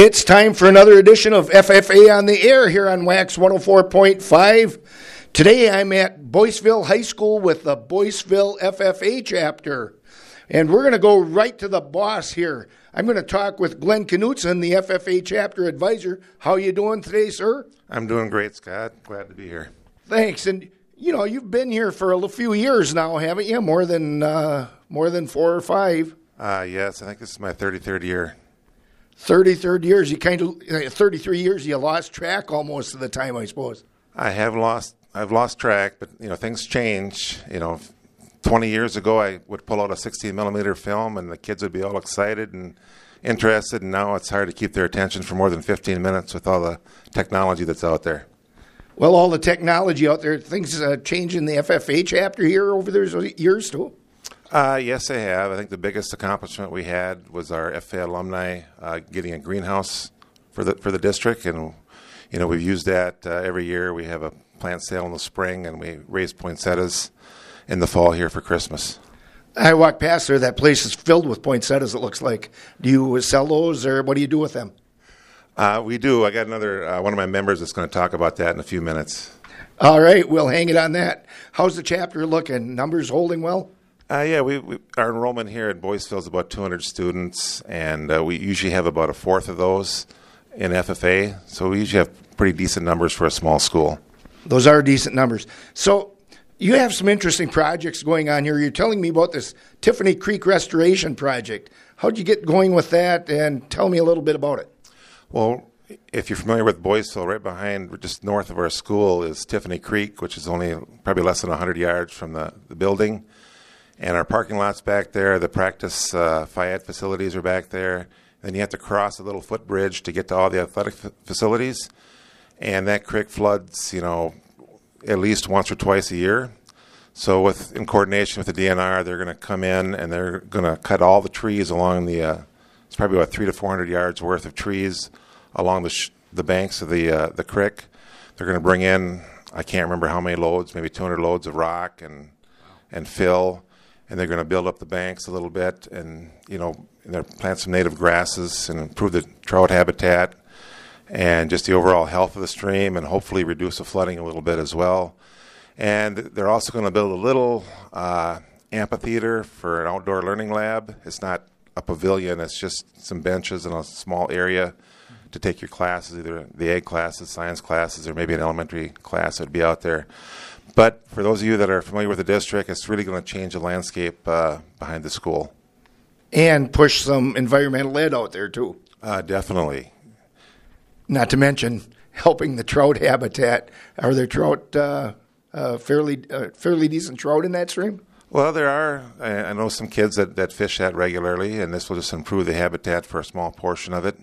It's time for another edition of FFA on the air here on WAXX 104.5. Today I'm at Boyceville High School with the Boyceville FFA chapter. And we're going to go right to the boss here. I'm going to talk with Glenn Knutson, the FFA chapter advisor. How you doing today, sir? I'm doing great, Scott. Glad to be here. Thanks. And you know, you've been here for a few years now, haven't you? More than uh, more than 4 or 5. Uh, yes, I think this is my 33rd year. 33rd years, you kind of, 33 years, you lost track almost of the time, I suppose. I have lost, I've lost track, but you know things change. You know, 20 years ago, I would pull out a 16 millimeter film, and the kids would be all excited and interested. And now it's hard to keep their attention for more than 15 minutes with all the technology that's out there. Well, all the technology out there, things uh, change in the FFA chapter here over those years too. Uh, yes, I have. I think the biggest accomplishment we had was our FA alumni uh, getting a greenhouse for the for the district, and you know we've used that uh, every year. We have a plant sale in the spring, and we raise poinsettias in the fall here for Christmas. I walk past there. That place is filled with poinsettias. It looks like. Do you sell those, or what do you do with them? Uh, we do. I got another uh, one of my members that's going to talk about that in a few minutes. All right, we'll hang it on that. How's the chapter looking? Numbers holding well? Uh, yeah, we, we, our enrollment here at Boyceville is about 200 students, and uh, we usually have about a fourth of those in FFA. So we usually have pretty decent numbers for a small school. Those are decent numbers. So you have some interesting projects going on here. You're telling me about this Tiffany Creek Restoration Project. How'd you get going with that? And tell me a little bit about it. Well, if you're familiar with Boyceville, right behind, just north of our school, is Tiffany Creek, which is only probably less than 100 yards from the, the building and our parking lot's back there. The practice uh, facilities are back there. Then you have to cross a little footbridge to get to all the athletic f- facilities, and that creek floods, you know, at least once or twice a year. So, with in coordination with the DNR, they're going to come in and they're going to cut all the trees along the. Uh, it's probably about three to four hundred yards worth of trees along the sh- the banks of the uh, the creek. They're going to bring in I can't remember how many loads, maybe 200 loads of rock and and fill and they're going to build up the banks a little bit and you know they're plant some native grasses and improve the trout habitat and just the overall health of the stream and hopefully reduce the flooding a little bit as well. And they're also going to build a little uh, amphitheater for an outdoor learning lab. It's not a pavilion it's just some benches in a small area to take your classes either the ag classes science classes or maybe an elementary class that would be out there but for those of you that are familiar with the district, it's really going to change the landscape uh, behind the school. And push some environmental ed out there too. Uh, definitely. Not to mention helping the trout habitat. Are there trout uh, uh fairly uh, fairly decent trout in that stream? Well, there are. I know some kids that, that fish that regularly, and this will just improve the habitat for a small portion of it.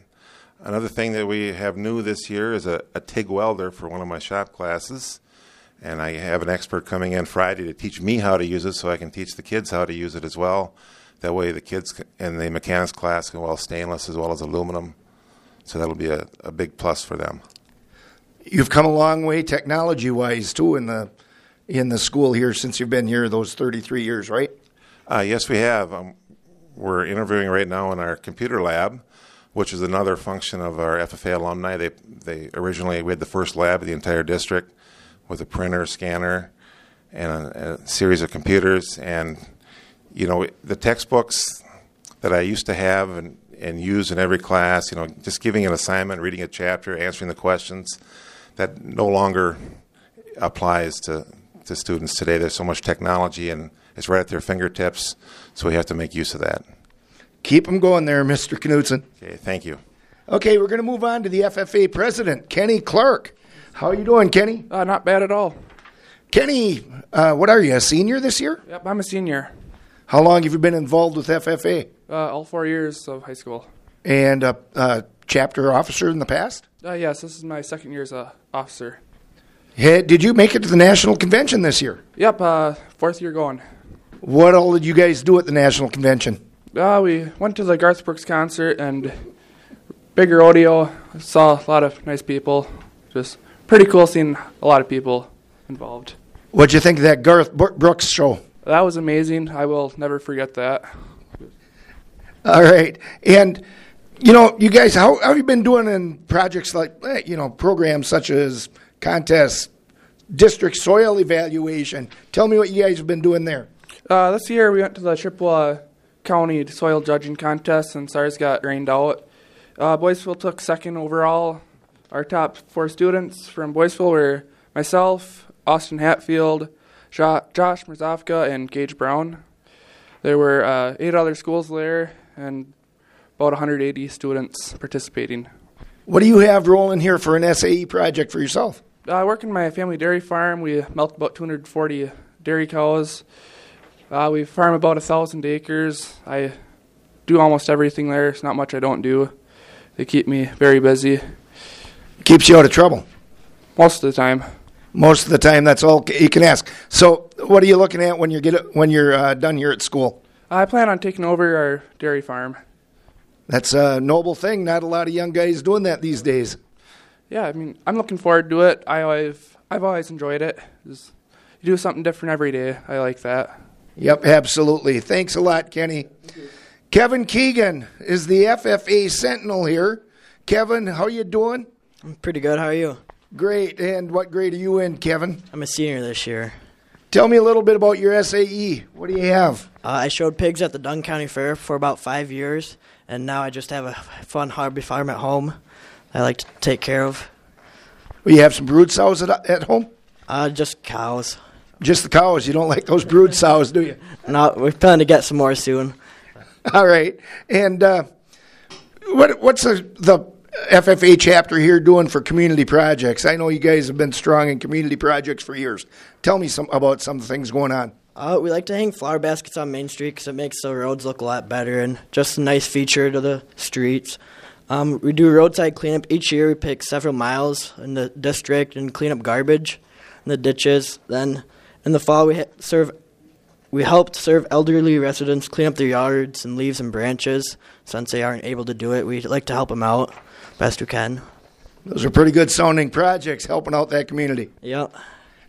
Another thing that we have new this year is a, a TIG welder for one of my shop classes and I have an expert coming in Friday to teach me how to use it so I can teach the kids how to use it as well. That way, the kids in the mechanics class can well stainless as well as aluminum. So that'll be a, a big plus for them. You've come a long way technology wise too in the in the school here since you've been here those 33 years, right? Uh, yes, we have. Um, we're interviewing right now in our computer lab, which is another function of our FFA alumni. They they originally we had the first lab of the entire district with a printer, scanner, and a, a series of computers. And you know, the textbooks that I used to have and, and use in every class, you know, just giving an assignment, reading a chapter, answering the questions, that no longer applies to, to students today. There's so much technology and it's right at their fingertips, so we have to make use of that. Keep them going there, Mr. Knutson. Okay, thank you. Okay, we're going to move on to the FFA president, Kenny Clark. How are you doing, Kenny? Uh, not bad at all. Kenny, uh, what are you, a senior this year? Yep, I'm a senior. How long have you been involved with FFA? Uh, all four years of high school. And a, a chapter officer in the past? Uh, yes, this is my second year as a officer. Hey, did you make it to the national convention this year? Yep, uh, fourth year going. What all did you guys do at the national convention? Uh, we went to the Garth Brooks concert and bigger rodeo. Saw a lot of nice people. Just pretty cool seeing a lot of people involved. What'd you think of that Garth Brooks show? That was amazing. I will never forget that. All right. And you know, you guys, how, how have you been doing in projects like, eh, you know, programs such as contests, district soil evaluation? Tell me what you guys have been doing there. Uh, this year we went to the Chippewa County Soil Judging Contest and ours got rained out. Uh, Boyceville took second overall. Our top four students from Boyceville were myself, Austin Hatfield, jo- Josh Merzofka, and Gage Brown. There were uh, eight other schools there and about 180 students participating. What do you have rolling here for an SAE project for yourself? Uh, I work in my family dairy farm. We milk about 240 dairy cows. Uh, we farm about a thousand acres. I do almost everything there. It's not much I don't do. They keep me very busy Keeps you out of trouble. most of the time. Most of the time, that's all you can ask. So, what are you looking at when you get when you're uh, done here at school? I plan on taking over our dairy farm. That's a noble thing. Not a lot of young guys doing that these days. Yeah, I mean, I'm looking forward to it. I always, I've always enjoyed it. Just, you do something different every day. I like that. Yep, absolutely. Thanks a lot, Kenny. Kevin Keegan is the FFA Sentinel here. Kevin, how you doing? I'm pretty good. How are you? Great. And what grade are you in, Kevin? I'm a senior this year. Tell me a little bit about your SAE. What do you have? Uh, I showed pigs at the Dunn County Fair for about five years, and now I just have a fun hobby farm at home. I like to take care of. Well, you have some brood sows at, at home? Uh, just cows. Just the cows. You don't like those brood sows, do you? No, we plan to get some more soon. All right. And uh, what what's the, the FFA chapter here doing for community projects? I know you guys have been strong in community projects for years. Tell me some about some things going on. Uh, we like to hang flower baskets on Main Street because it makes the roads look a lot better and just a nice feature to the streets. Um, we do roadside cleanup each year. We pick several miles in the district and clean up garbage in the ditches. Then in the fall, we serve. We helped serve elderly residents clean up their yards and leaves and branches. Since they aren't able to do it, we like to help them out best we can. Those are pretty good sounding projects helping out that community. Yep.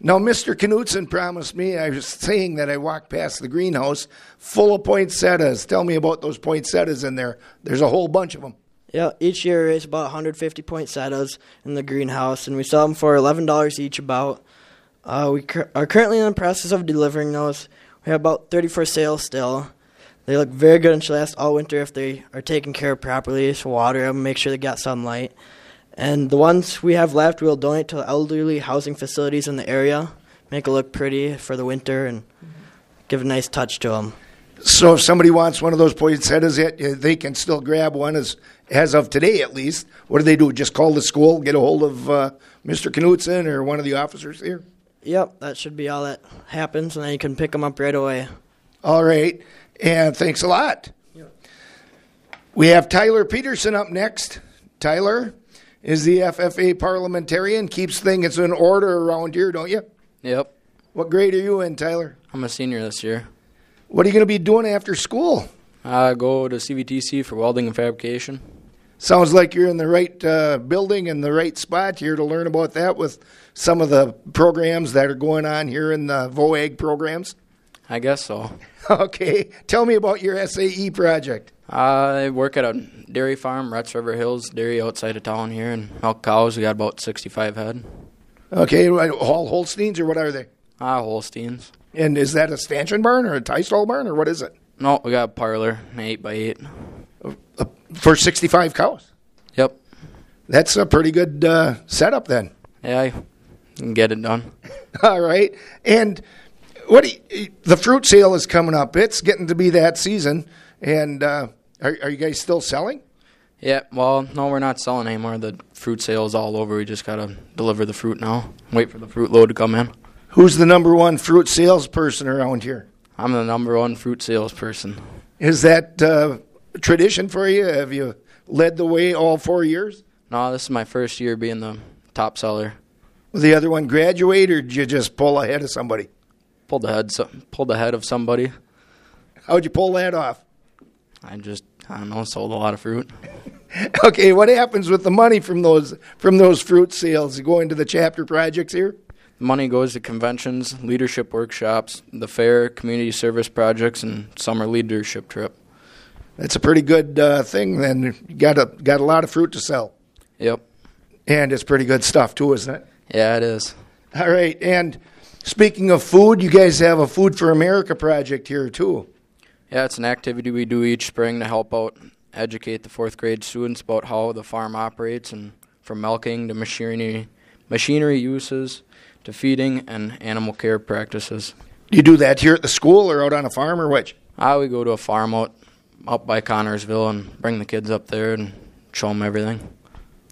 Now, Mr. Knutson promised me, I was saying that I walked past the greenhouse full of poinsettias. Tell me about those poinsettias in there. There's a whole bunch of them. Yeah, each year raise about 150 poinsettias in the greenhouse, and we sell them for $11 each. About uh, we cur- are currently in the process of delivering those. We have about 30 for sale still. They look very good and should last all winter if they are taken care of properly. So water them, make sure they got sunlight, and the ones we have left, we'll donate to the elderly housing facilities in the area. Make it look pretty for the winter and give a nice touch to them. So if somebody wants one of those poinsettias, it- they can still grab one as as of today at least. What do they do? Just call the school, get a hold of uh, Mr. Knutson or one of the officers here. Yep, that should be all that happens, and then you can pick them up right away. All right, and thanks a lot. We have Tyler Peterson up next. Tyler is the FFA parliamentarian, keeps things in order around here, don't you? Yep. What grade are you in, Tyler? I'm a senior this year. What are you going to be doing after school? I go to CVTC for welding and fabrication. Sounds like you're in the right uh, building and the right spot here to learn about that with some of the programs that are going on here in the VOAG programs. I guess so. Okay, tell me about your SAE project. I work at a dairy farm, Retz River Hills Dairy, outside of town here, and milk cows. We got about 65 head. Okay, all Holsteins or what are they? Ah, Holsteins. And is that a stanchion barn or a tie stall barn or what is it? No, we got a parlor, an 8 by 8 Uh, for 65 cows. Yep. That's a pretty good uh, setup then. Yeah, I can get it done. All right. And what you, the fruit sale is coming up. It's getting to be that season. And uh, are, are you guys still selling? Yeah, well, no, we're not selling anymore. The fruit sale is all over. We just got to deliver the fruit now. Wait for the fruit load to come in. Who's the number one fruit salesperson around here? I'm the number one fruit salesperson. Is that uh, tradition for you? Have you led the way all four years? No, this is my first year being the top seller. Will the other one graduate, or did you just pull ahead of somebody? Pulled the head, so, pulled the head of somebody. How'd you pull that off? I just, I don't know, sold a lot of fruit. Okay, what happens with the money from those from those fruit sales? Going to the chapter projects here? Money goes to conventions, leadership workshops, the fair, community service projects, and summer leadership trip. That's a pretty good uh, thing. Then you got a got a lot of fruit to sell, Yep. and it's pretty good stuff too, isn't it? Yeah, it is. All right. And speaking of food, you guys have a Food for America project here too. Yeah, it's an activity we do each spring to help out educate the fourth grade students about how the farm operates and from milking to machinery machinery uses to feeding and animal care practices. Do you do that here at the school or out on a farm or which? I would go to a farm out up by Connorsville and bring the kids up there and show them everything.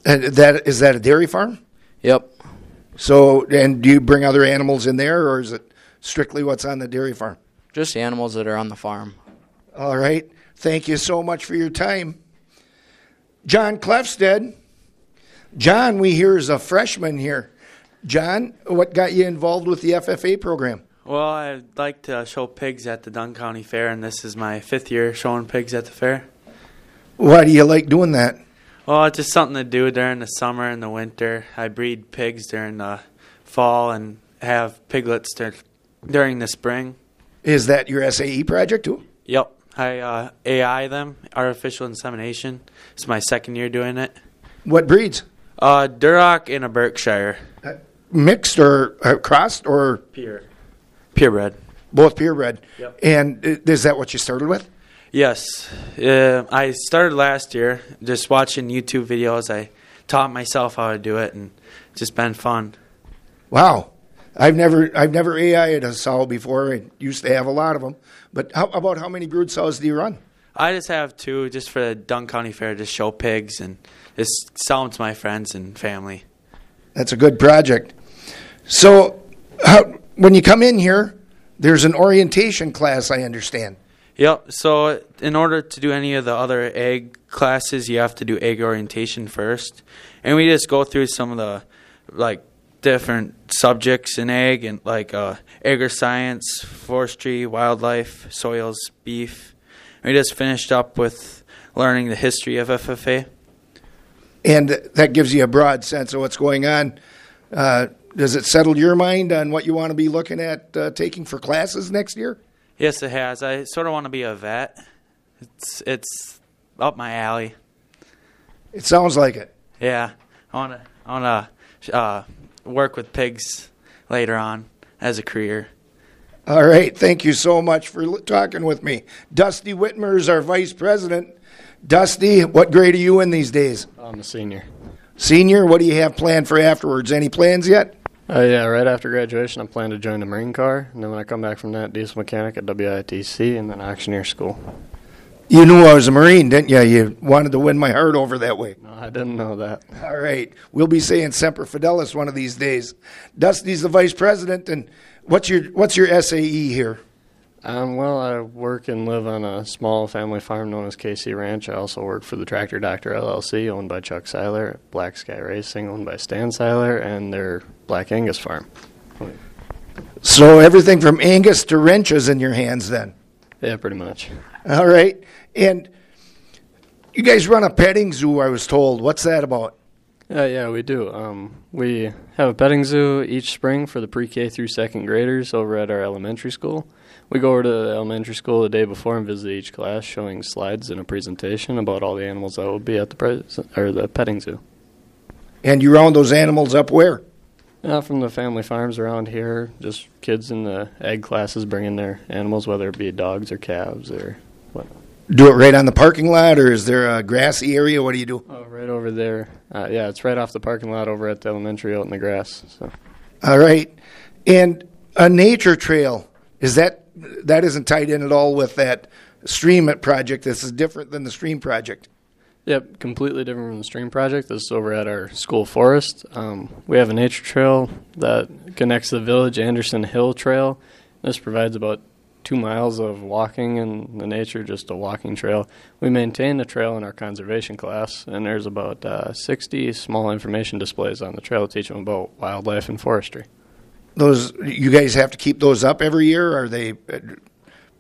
And that is that a dairy farm? Yep. So, and do you bring other animals in there, or is it strictly what's on the dairy farm? Just the animals that are on the farm. All right. Thank you so much for your time. John Clefstead. John, we hear is a freshman here. John, what got you involved with the FFA program? Well, I like to show pigs at the Dunn County Fair, and this is my fifth year showing pigs at the fair. Why do you like doing that? Well, it's just something to do during the summer and the winter. I breed pigs during the fall and have piglets dur- during the spring. Is that your SAE project too? Yep, I uh, AI them, artificial insemination. It's my second year doing it. What breeds? Uh, Duroc in a Berkshire. Mixed or uh, crossed or Pure. Purebred. both purebred? Yep. And uh, is that what you started with? Yes. Uh, I started last year just watching YouTube videos. I taught myself how to do it, and it's just been fun. Wow. I've never I've never AI'd a sow before. I used to have a lot of them. But how about how many brood sows do you run? I just have two just for the Dunn County Fair to show pigs and just sell them to my friends and family. That's a good project. So, how, when you come in here, there's an orientation class, I understand. Yep. So in order to do any of the other ag classes, you have to do ag orientation first, and we just go through some of the like different subjects in egg and like uh, egger science, forestry, wildlife, soils, beef. And we just finished up with learning the history of FFA. And that gives you a broad sense of what's going on. Uh, does it settle your mind on what you want to be looking at uh, taking for classes next year? Yes, it has. I sort of want to be a vet. It's it's up my alley. It sounds like it. Yeah, I want to I want to uh, work with pigs later on as a career. All right. Thank you so much for talking with me. Dusty Whitmer is our vice president. Dusty, what grade are you in these days? I'm a senior. Senior, what do you have planned for afterwards? Any plans yet? Uh, yeah, right after graduation, I plan to join the Marine Corps, and then when I come back from that, diesel mechanic at WITC, and then auctioneer school. You knew I was a Marine, didn't you? You wanted to win my heart over that way. No, I didn't know that. All right. We'll be saying Semper Fidelis one of these days. Dusty's the vice president, and what's your what's your SAE here? Um, well, I work and live on a small family farm known as KC Ranch. I also work for the Tractor Doctor LLC, owned by Chuck Seiler, Black Sky Racing, owned by Stan Seiler, and their Black Angus farm. So everything from Angus to wrench is in your hands then. Yeah, pretty much. All right. And you guys run a petting zoo, I was told. What's that about? Yeah, yeah, we do. Um, we have a petting zoo each spring for the pre-K through second graders over at our elementary school. We go over to the elementary school the day before and visit each class, showing slides and a presentation about all the animals that will be at the pres- or the petting zoo. And you round those animals up where? Uh, from the family farms around here, just kids in the ag classes bringing their animals, whether it be dogs or calves or what. Do it right on the parking lot, or is there a grassy area? What do you do? Oh, right over there. Uh, yeah, it's right off the parking lot over at the elementary out in the grass. So. All right. And a nature trail is that that isn't tied in at all with that stream project. This is different than the stream project. Yep, completely different from the stream project. This is over at our school forest. Um, we have a nature trail that connects the village Anderson Hill Trail. This provides about two miles of walking in the nature, just a walking trail. We maintain the trail in our conservation class, and there's about uh, 60 small information displays on the trail to teach them about wildlife and forestry. Those you guys have to keep those up every year. Are they uh,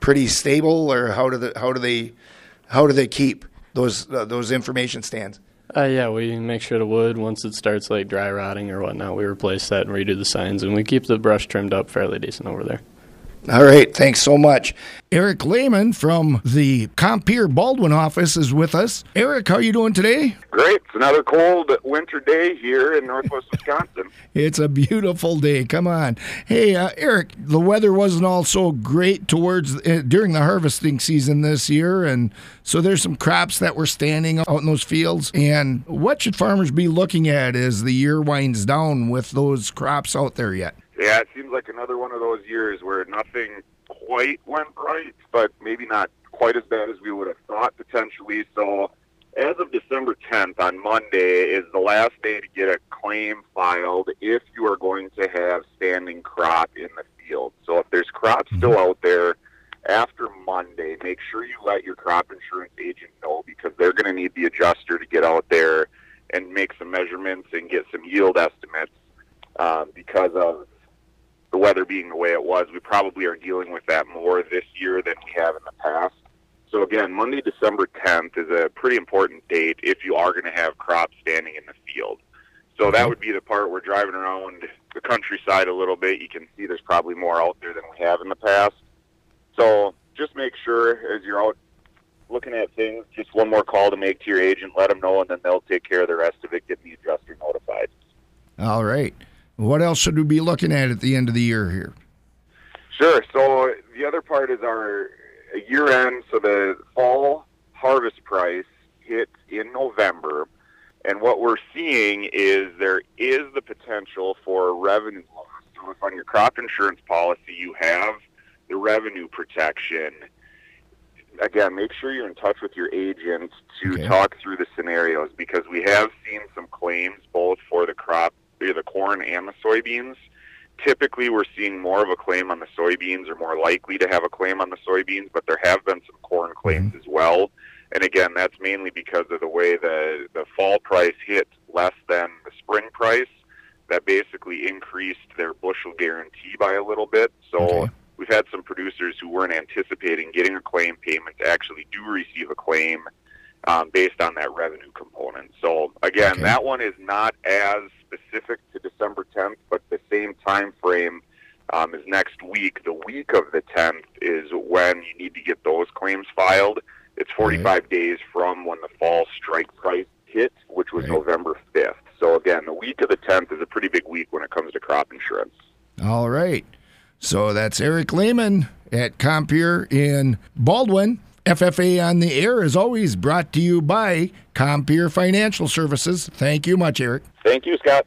pretty stable, or how do the how do they how do they keep those uh, those information stands? Uh, yeah, we make sure the wood, once it starts like dry rotting or whatnot, we replace that and redo the signs, and we keep the brush trimmed up fairly decent over there. All right, thanks so much. Eric Lehman from the Compeer Baldwin office is with us. Eric, how are you doing today? Great. It's another cold winter day here in northwest Wisconsin. It's a beautiful day. Come on. Hey, uh, Eric, the weather wasn't all so great towards uh, during the harvesting season this year, and so there's some crops that were standing out in those fields. And what should farmers be looking at as the year winds down with those crops out there yet? Yeah, it seems like another one of those years where nothing quite went right, but maybe not quite as bad as we would have thought potentially. So, as of December 10th on Monday is the last day to get a claim filed if you are going to have standing crop in the field. So, if there's crop still mm-hmm. out there after Monday, make sure you let your crop insurance agent know because they're going to need the adjuster to get out there and make some measurements and get some yield estimates um, because of the weather being the way it was, we probably are dealing with that more this year than we have in the past. So again, Monday, December 10th is a pretty important date if you are going to have crops standing in the field. So that would be the part we're driving around the countryside a little bit. You can see there's probably more out there than we have in the past. So just make sure as you're out looking at things, just one more call to make to your agent, let them know, and then they'll take care of the rest of it, get the adjuster notified. All right. What else should we be looking at at the end of the year here? Sure. So the other part is our year end. So the fall harvest price hits in November. And what we're seeing is there is the potential for revenue loss. On your crop insurance policy you have the revenue protection, again, make sure you're in touch with your agent to Okay. talk through the scenarios because we have seen some claims both for the crop, the corn and the soybeans. Typically, we're seeing more of a claim on the soybeans, or more likely to have a claim on the soybeans, but there have been some corn mm-hmm. claims as well. And again, that's mainly because of the way the the fall price hit less than the spring price. That basically increased their bushel guarantee by a little bit. So Okay. we've had some producers who weren't anticipating getting a claim payment to actually do receive a claim um, based on that revenue component. So again, Okay. that one is not as specific to December 10th, but the same time frame um, is next week. The week of the 10th is when you need to get those claims filed. It's 45 days from when the fall strike price hit, which was Right. November 5th. So again, the week of the 10th is a pretty big week when it comes to crop insurance. All right. So that's Eric Lehman at Compeer in Baldwin. FFA on the air is always brought to you by Compeer Financial Services. Thank you much, Eric. Thank you, Scott.